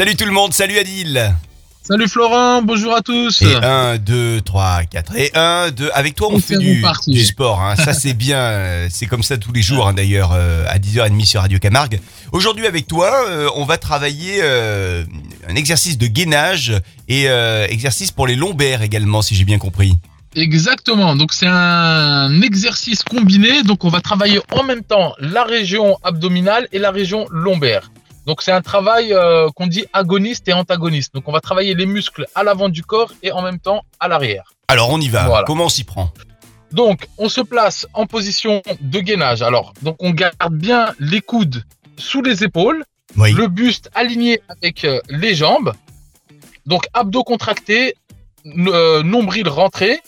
Salut tout le monde, salut Adil. Salut Florent, bonjour à tous. Et 1, 2, 3, 4. Et 1, 2. Avec toi, on, On fait du, sport. hein. Ça, c'est bien. euh, C'est comme ça tous les jours, hein, d'ailleurs, euh, à 10h30 sur Radio Camargue. Aujourd'hui, avec toi, euh, on va travailler euh, un exercice de gainage et exercice pour les lombaires également, si j'ai bien compris. Exactement, donc c'est un exercice combiné, donc on va travailler en même temps la région abdominale et la région lombaire. Donc c'est un travail euh, qu'on dit agoniste et antagoniste. Donc on va travailler les muscles à l'avant du corps et en même temps à l'arrière. Alors, on y va. Voilà. Comment on s'y prend? Donc on se place en position de gainage. Alors donc on garde bien les coudes sous les épaules, Oui. le buste aligné avec euh, les jambes. Donc abdos contractés, euh, nombril rentré.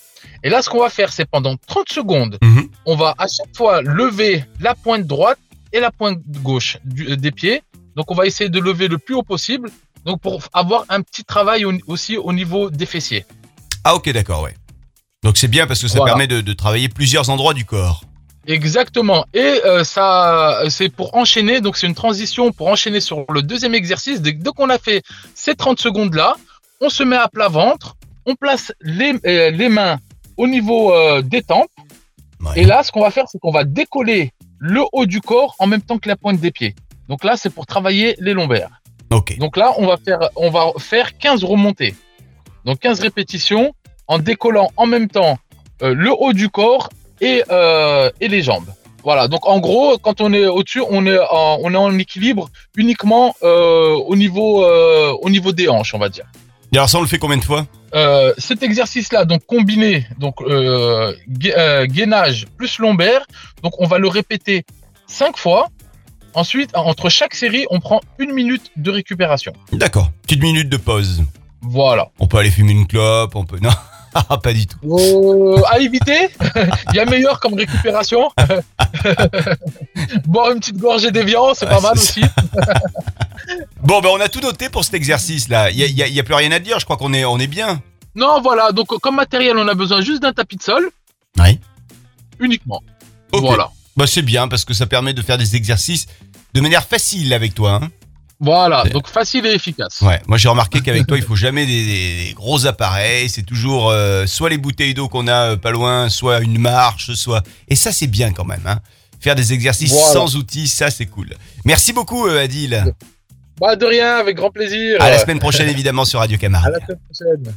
Et là, ce qu'on va faire, c'est pendant 30 secondes, Mhm. on va à chaque fois lever la pointe droite et la pointe gauche du- des pieds. Donc on va essayer de lever le plus haut possible. Donc pour avoir un petit travail au- aussi au niveau des fessiers. Ah, ok, d'accord, ouais. Donc, c'est bien parce que ça Voilà. permet de, de travailler plusieurs endroits du corps. Exactement. Et euh, ça, c'est pour enchaîner. Donc c'est une transition pour enchaîner sur le deuxième exercice. Dès, dès qu'on a fait ces 30 secondes là, on se met à plat ventre, on place les, euh, les mains au niveau euh, des tempes. Ouais. Et là, ce qu'on va faire, c'est qu'on va décoller le haut du corps en même temps que la pointe des pieds. Donc là, c'est pour travailler les lombaires. Donc là, on va faire, on va faire 15 remontées. Donc 15 répétitions en décollant en même temps euh, le haut du corps et, euh, et les jambes. Voilà. Donc en gros, quand on est au-dessus, on est en, on est en équilibre uniquement euh, au niveau au niveau des hanches, on va dire. Et alors, ça, on le fait combien de fois? Cet exercice-là, donc combiné, donc gai- gainage plus lombaire, donc on va le répéter cinq fois. Ensuite, entre chaque série, on prend une minute de récupération. D'accord. Petite minute de pause. Voilà. On peut aller fumer une clope, on peut. Non, pas du tout. Euh, à éviter, il y a meilleur comme récupération. Boire une petite gorgée d'évian, c'est pas mal aussi. Bon, ben on a tout noté pour cet exercice-là. Il y a, plus rien à dire. Je crois qu'on est, on est bien. Non, voilà, donc comme matériel, on a besoin juste d'un tapis de sol, Oui. uniquement. Voilà. Bah, c'est bien parce que ça permet de faire des exercices de manière facile avec toi. hein. Voilà, donc facile et efficace. Ouais. Moi, j'ai remarqué qu'avec toi, il faut jamais des, des- des gros appareils. C'est toujours euh, soit les bouteilles d'eau qu'on a euh, pas loin, soit une marche, soit. Et ça, c'est bien quand même. Hein. Faire des exercices Voilà. sans outils, ça, c'est cool. Merci beaucoup, euh, Adil. Bah, de rien, avec grand plaisir. À la semaine prochaine, évidemment, sur Radio À Camargue. la semaine prochaine.